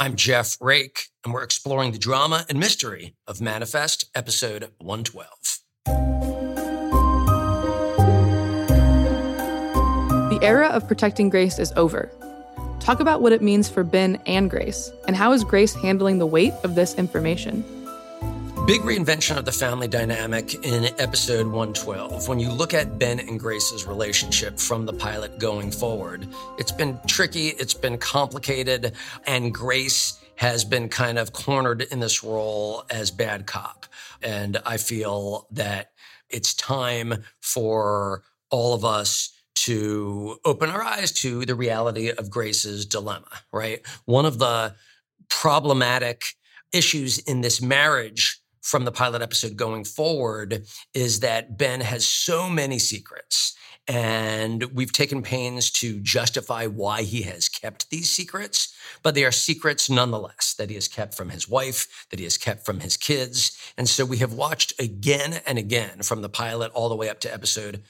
I'm Jeff Rake, and we're exploring the drama and mystery of Manifest, episode 112. The era of protecting Grace is over. Talk about what it means for Ben and Grace, and how is Grace handling the weight of this information? Big reinvention of the family dynamic in episode 112. When you look at Ben and Grace's relationship from the pilot going forward, it's been tricky, it's been complicated, and Grace has been kind of cornered in this role as bad cop. And I feel that it's time for all of us to open our eyes to the reality of Grace's dilemma, right? One of the problematic issues in this marriage from the pilot episode going forward is that Ben has so many secrets. And we've taken pains to justify why he has kept these secrets, but they are secrets nonetheless that he has kept from his wife, that he has kept from his kids. And so we have watched again and again from the pilot all the way up to episode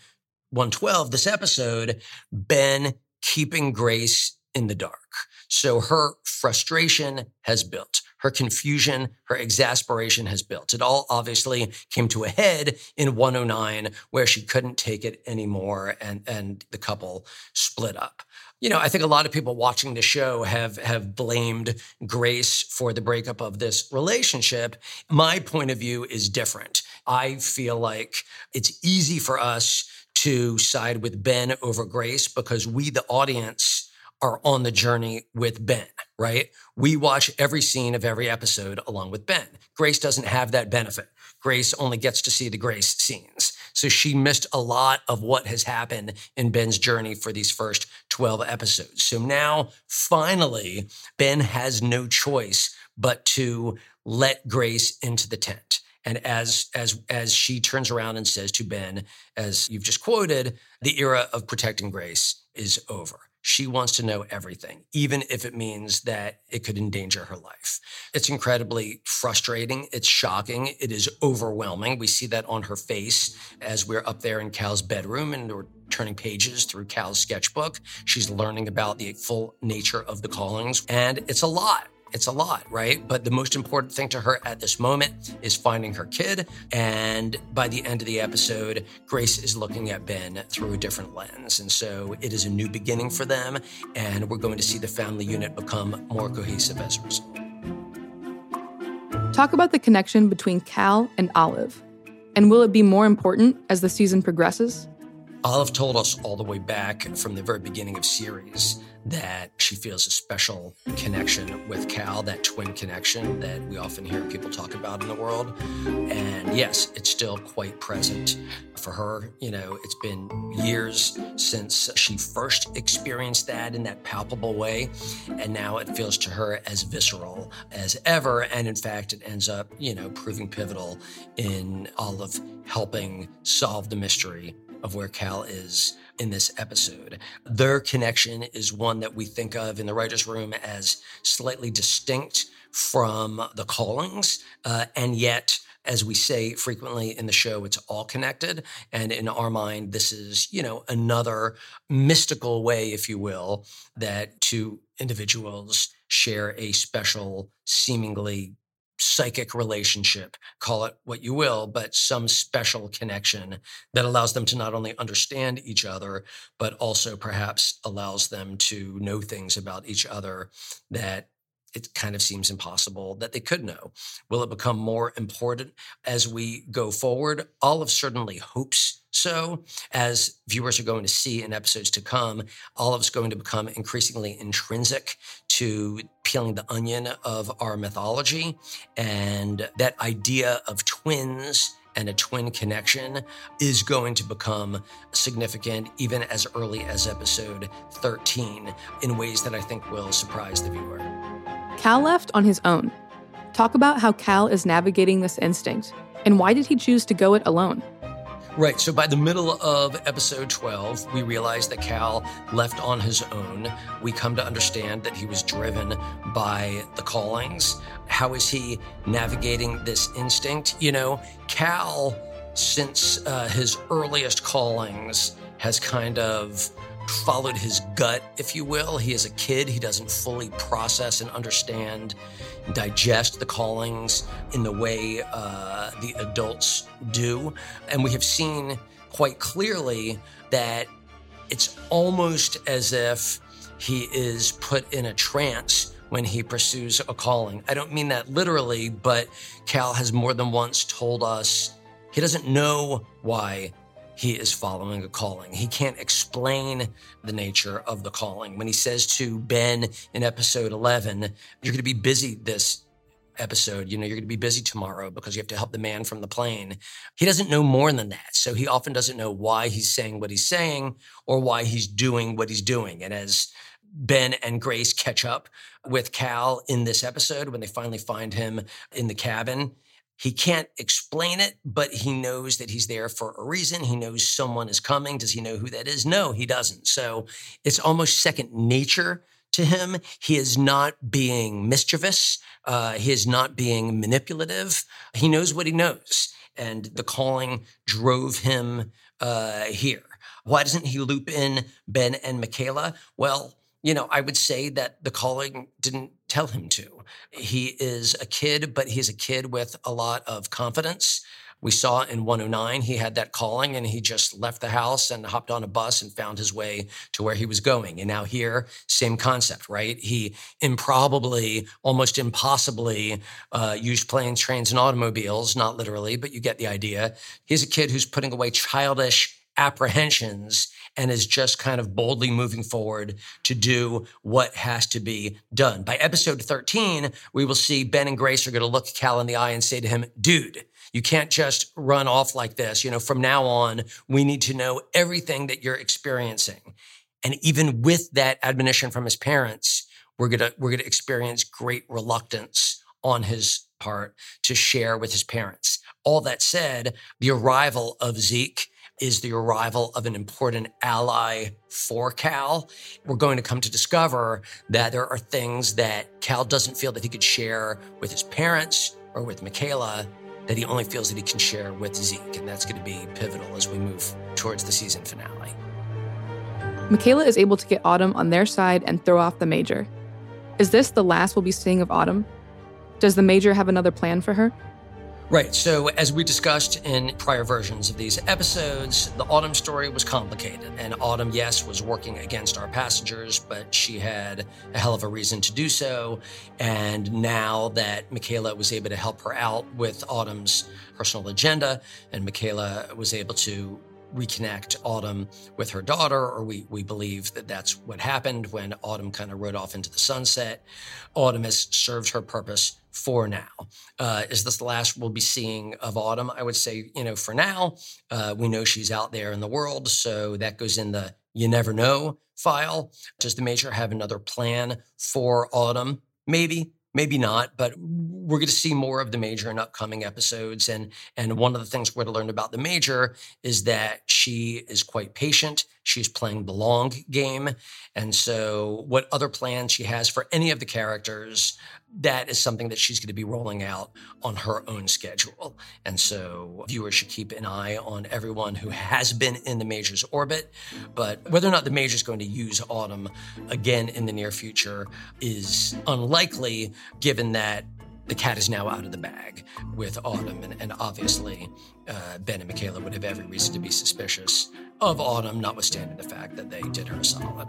112, this episode, Ben keeping Grace in the dark. So her frustration has built her confusion, her exasperation has built. It all obviously came to a head in 109 where she couldn't take it anymore and, and the couple split up. You know, I think a lot of people watching the show have have blamed Grace for the breakup of this relationship. My point of view is different. I feel like it's easy for us to side with Ben over Grace because we, the audience, are on the journey with Ben, right? We watch every scene of every episode along with Ben. Grace doesn't have that benefit. Grace only gets to see the Grace scenes. So she missed a lot of what has happened in Ben's journey for these first 12 episodes. So now, finally, Ben has no choice but to let Grace into the tent. And as as as she turns around and says to Ben, as you've just quoted, the era of protecting Grace is over. She wants to know everything, even if it means that it could endanger her life. It's incredibly frustrating. It's shocking. It is overwhelming. We see that on her face as we're up there in Cal's bedroom and we're turning pages through Cal's sketchbook. She's learning about the full nature of the callings, and it's a lot. It's a lot, right? But the most important thing to her at this moment is finding her kid. And by the end of the episode, Grace is looking at Ben through a different lens. And so it is a new beginning for them. And we're going to see the family unit become more cohesive as a result. Talk about the connection between Cal and Olive. And will it be more important as the season progresses? Olive told us all the way back from the very beginning of series that she feels a special connection with Cal, that twin connection that we often hear people talk about in the world. And yes, it's still quite present for her. You know, it's been years since she first experienced that in that palpable way. And now it feels to her as visceral as ever. And in fact, it ends up, you know, proving pivotal in Olive helping solve the mystery of where Cal is in this episode. Their connection is one that we think of in the writer's room as slightly distinct from the callings, uh, and yet as we say frequently in the show, it's all connected. And in our mind, this is, you know, another mystical way, if you will, that two individuals share a special, seemingly psychic relationship, call it what you will, but some special connection that allows them to not only understand each other, but also perhaps allows them to know things about each other that it kind of seems impossible that they could know. Will it become more important as we go forward? Olive certainly hopes so, as viewers are going to see in episodes to come, all of Olive's going to become increasingly intrinsic to peeling the onion of our mythology. And that idea of twins and a twin connection is going to become significant even as early as episode 13 in ways that I think will surprise the viewer. Cal left on his own. Talk about how Cal is navigating this instinct and why did he choose to go it alone? Right. So by the middle of episode 12, we realize that Cal left on his own. We come to understand that he was driven by the callings. How is he navigating this instinct? You know, Cal, since uh, his earliest callings, has kind of followed his gut, if you will. He is a kid. He doesn't fully process and understand, digest the callings in the way uh, the adults do. And we have seen quite clearly that it's almost as if he is put in a trance when he pursues a calling. I don't mean that literally, but Cal has more than once told us he doesn't know why he is following a calling. He can't explain the nature of the calling. When he says to Ben in episode 11, You're going to be busy this episode, you know, you're going to be busy tomorrow because you have to help the man from the plane. He doesn't know more than that. So he often doesn't know why he's saying what he's saying or why he's doing what he's doing. And as Ben and Grace catch up with Cal in this episode when they finally find him in the cabin. He can't explain it, but he knows that he's there for a reason. He knows someone is coming. Does he know who that is? No, he doesn't. So it's almost second nature to him. He is not being mischievous. Uh, he is not being manipulative. He knows what he knows. And the calling drove him uh, here. Why doesn't he loop in Ben and Michaela? Well, you know, I would say that the calling didn't tell him to. He is a kid, but he's a kid with a lot of confidence. We saw in 109, he had that calling and he just left the house and hopped on a bus and found his way to where he was going. And now, here, same concept, right? He improbably, almost impossibly uh, used planes, trains, and automobiles, not literally, but you get the idea. He's a kid who's putting away childish apprehensions and is just kind of boldly moving forward to do what has to be done. By episode 13, we will see Ben and Grace are going to look Cal in the eye and say to him, dude, you can't just run off like this. You know, from now on, we need to know everything that you're experiencing. And even with that admonition from his parents, we're going to, we're going to experience great reluctance on his part to share with his parents. All that said, the arrival of Zeke is the arrival of an important ally for Cal. We're going to come to discover that there are things that Cal doesn't feel that he could share with his parents or with Michaela that he only feels that he can share with Zeke. And that's going to be pivotal as we move towards the season finale. Michaela is able to get Autumn on their side and throw off the Major. Is this the last we'll be seeing of Autumn? Does the Major have another plan for her? Right. So, as we discussed in prior versions of these episodes, the Autumn story was complicated. And Autumn, yes, was working against our passengers, but she had a hell of a reason to do so. And now that Michaela was able to help her out with Autumn's personal agenda, and Michaela was able to reconnect Autumn with her daughter, or we, we believe that that's what happened when Autumn kind of rode off into the sunset. Autumn has served her purpose for now. Uh, is this the last we'll be seeing of Autumn? I would say, you know, for now, uh, we know she's out there in the world. So that goes in the you never know file. Does the Major have another plan for Autumn? Maybe, maybe not, but we're going to see more of the major in upcoming episodes. And and one of the things we're to learn about the major is that she is quite patient. She's playing the long game, and so what other plans she has for any of the characters, that is something that she's going to be rolling out on her own schedule. And so viewers should keep an eye on everyone who has been in the major's orbit. But whether or not the major is going to use Autumn again in the near future is unlikely, given that the cat is now out of the bag with Autumn. And, and obviously, uh, Ben and Michaela would have every reason to be suspicious of Autumn, notwithstanding the fact that they did her a solid.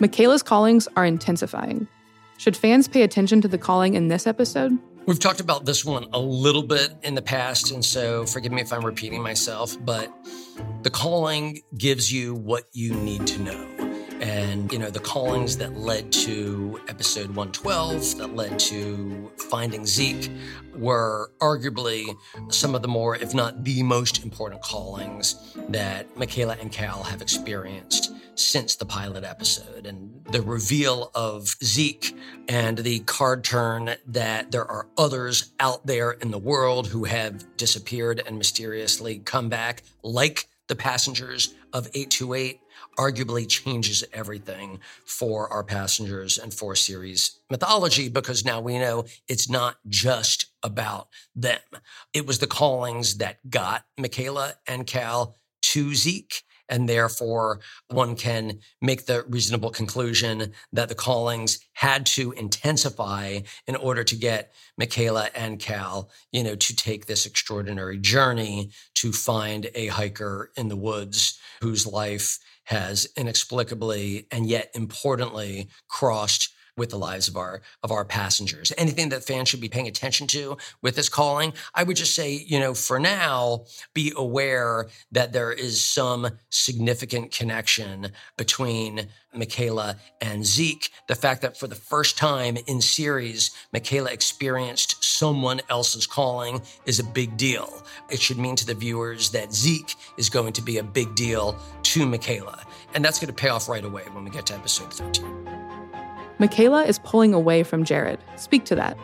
Michaela's callings are intensifying. Should fans pay attention to the calling in this episode? We've talked about this one a little bit in the past, and so forgive me if I'm repeating myself, but the calling gives you what you need to know. And, you know, the callings that led to episode 112, that led to finding Zeke, were arguably some of the more, if not the most important callings that Michaela and Cal have experienced since the pilot episode. And the reveal of Zeke and the card turn that there are others out there in the world who have disappeared and mysteriously come back, like the passengers of 828 arguably changes everything for our passengers and for series mythology because now we know it's not just about them. It was the callings that got Michaela and Cal to Zeke. And therefore, one can make the reasonable conclusion that the callings had to intensify in order to get Michaela and Cal, you know, to take this extraordinary journey to find a hiker in the woods whose life has inexplicably and yet importantly crossed with the lives of our of our passengers. Anything that fans should be paying attention to with this calling, I would just say, you know, for now, be aware that there is some significant connection between Michaela and Zeke. The fact that for the first time in series, Michaela experienced someone else's calling is a big deal. It should mean to the viewers that Zeke is going to be a big deal to Michaela. And that's going to pay off right away when we get to episode 13. Michaela is pulling away from Jared. Speak to that.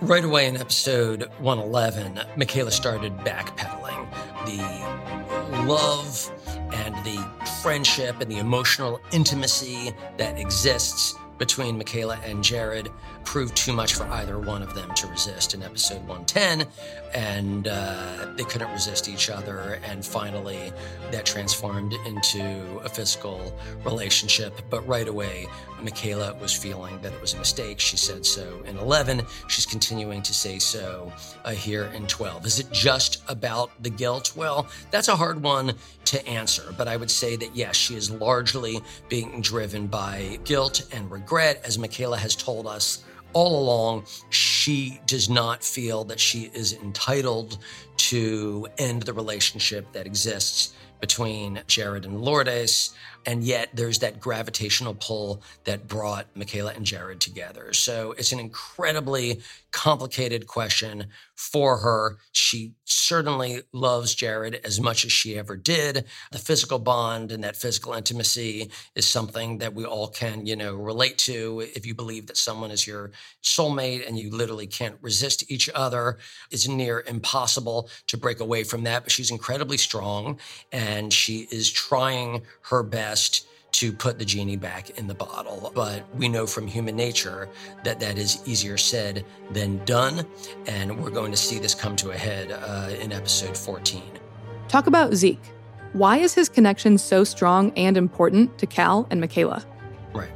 Right away in episode 111, Michaela started backpedaling. The love and the friendship and the emotional intimacy that exists between Michaela and Jared proved too much for either one of them to resist in episode 110, and uh, they couldn't resist each other. And finally, that transformed into a physical relationship. But right away, Michaela was feeling that it was a mistake. She said so in 11. She's continuing to say so uh, here in 12. Is it just about the guilt? Well, that's a hard one to answer, but I would say that yes, she is largely being driven by guilt and regret, as Michaela has told us all along, she does not feel that she is entitled to end the relationship that exists between Jared and Lourdes. And yet there's that gravitational pull that brought Michaela and Jared together. So it's an incredibly complicated question for her. She certainly loves Jared as much as she ever did. The physical bond and that physical intimacy is something that we all can, you know, relate to. If you believe that someone is your soulmate and you literally can't resist each other, it's near impossible to break away from that. But she's incredibly strong and she is trying her best to put the genie back in the bottle. But we know from human nature that that is easier said than done. And we're going to see this come to a head uh, in episode 14. Talk about Zeke. Why is his connection so strong and important to Cal and Michaela? Right.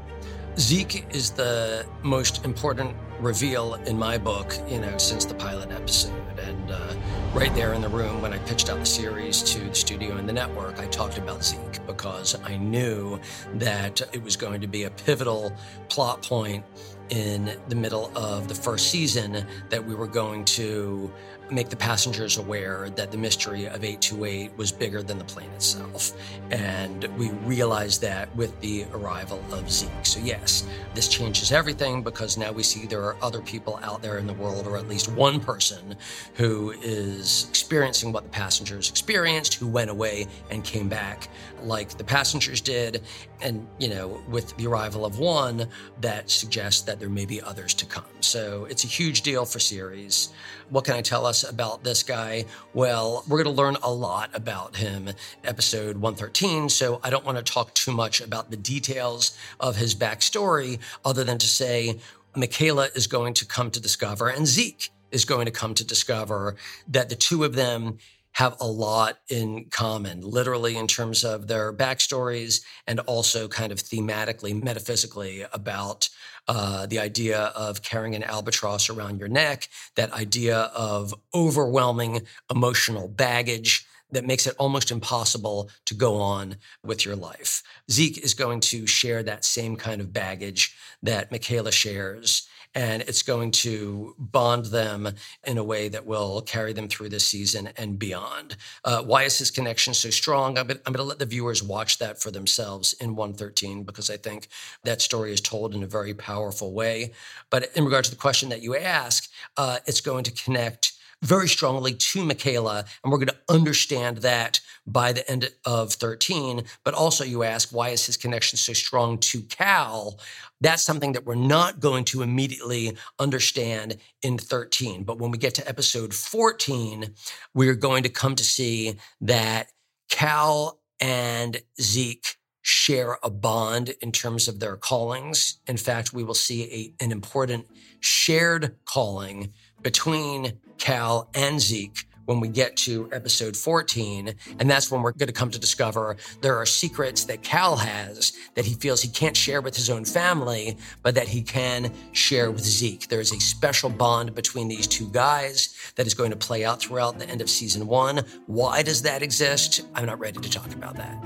Zeke is the most important reveal in my book, you know, since the pilot episode. And uh, right there in the room when I pitched out the series to the studio and the network, I talked about Zeke because I knew that it was going to be a pivotal plot point in the middle of the first season that we were going to make the passengers aware that the mystery of 828 was bigger than the plane itself. And we realized that with the arrival of Zeke. So, yes, this changes everything because now we see there are other people out there in the world, or at least one person who is experiencing what the passengers experienced, who went away and came back like the passengers did. And, you know, with the arrival of one, that suggests that there may be others to come. So, it's a huge deal for series. What can I tell us about this guy? Well, we're going to learn a lot about him episode 113. So I don't want to talk too much about the details of his backstory other than to say Michaela is going to come to discover and Zeke is going to come to discover that the two of them have a lot in common, literally in terms of their backstories and also kind of thematically, metaphysically about uh, the idea of carrying an albatross around your neck, that idea of overwhelming emotional baggage that makes it almost impossible to go on with your life. Zeke is going to share that same kind of baggage that Michaela shares and it's going to bond them in a way that will carry them through this season and beyond. Uh, why is his connection so strong? I'm, going to let the viewers watch that for themselves in 113 because I think that story is told in a very powerful way. But in regards to the question that you ask, uh, it's going to connect very strongly to Michaela, and we're going to understand that by the end of 13. But also, you ask, why is his connection so strong to Cal? That's something that we're not going to immediately understand in 13. But when we get to episode 14, we're going to come to see that Cal and Zeke share a bond in terms of their callings. In fact, we will see a, an important shared calling between Cal and Zeke when we get to episode 14. And that's when we're going to come to discover there are secrets that Cal has that he feels he can't share with his own family, but that he can share with Zeke. There is a special bond between these two guys that is going to play out throughout the end of season one. Why does that exist? I'm not ready to talk about that.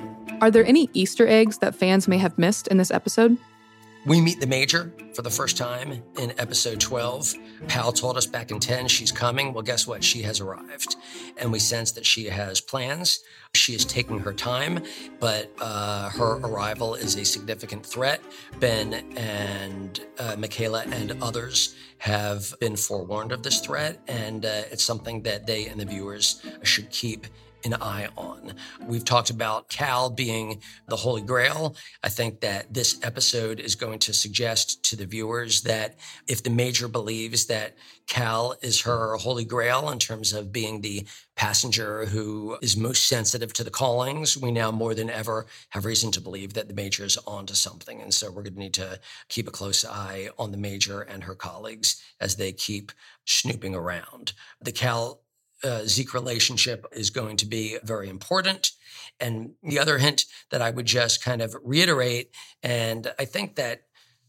Are there any Easter eggs that fans may have missed in this episode? We meet the Major for the first time in episode 12. Pal told us back in 10 she's coming. Well, guess what? She has arrived. And we sense that she has plans. She is taking her time, but uh, her arrival is a significant threat. Ben and uh, Michaela and others have been forewarned of this threat, and uh, it's something that they and the viewers should keep an eye on. We've talked about Cal being the Holy Grail. I think that this episode is going to suggest to the viewers that if the Major believes that Cal is her Holy Grail in terms of being the passenger who is most sensitive to the callings, we now more than ever have reason to believe that the Major is onto something. And so we're going to need to keep a close eye on the Major and her colleagues as they keep snooping around. The Cal uh, Zeke relationship is going to be very important. And the other hint that I would just kind of reiterate, and I think that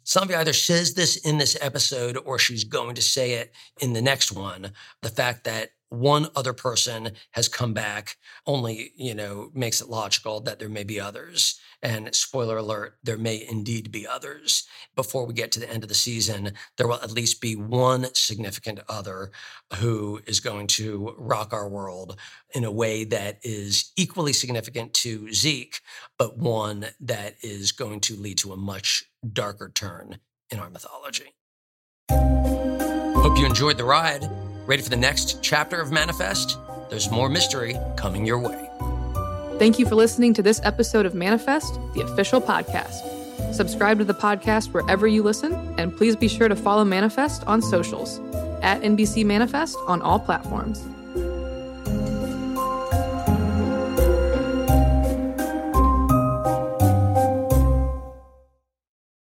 Somebody either says this in this episode or she's going to say it in the next one. The fact that one other person has come back only, you know, makes it logical that there may be others. And spoiler alert, there may indeed be others. Before we get to the end of the season, there will at least be one significant other who is going to rock our world in a way that is equally significant to Zeke, but one that is going to lead to a much darker turn in our mythology. Hope you enjoyed the ride. Ready for the next chapter of Manifest? There's more mystery coming your way. Thank you for listening to this episode of Manifest, the official podcast. Subscribe to the podcast wherever you listen, and please be sure to follow Manifest on socials at NBC Manifest on all platforms.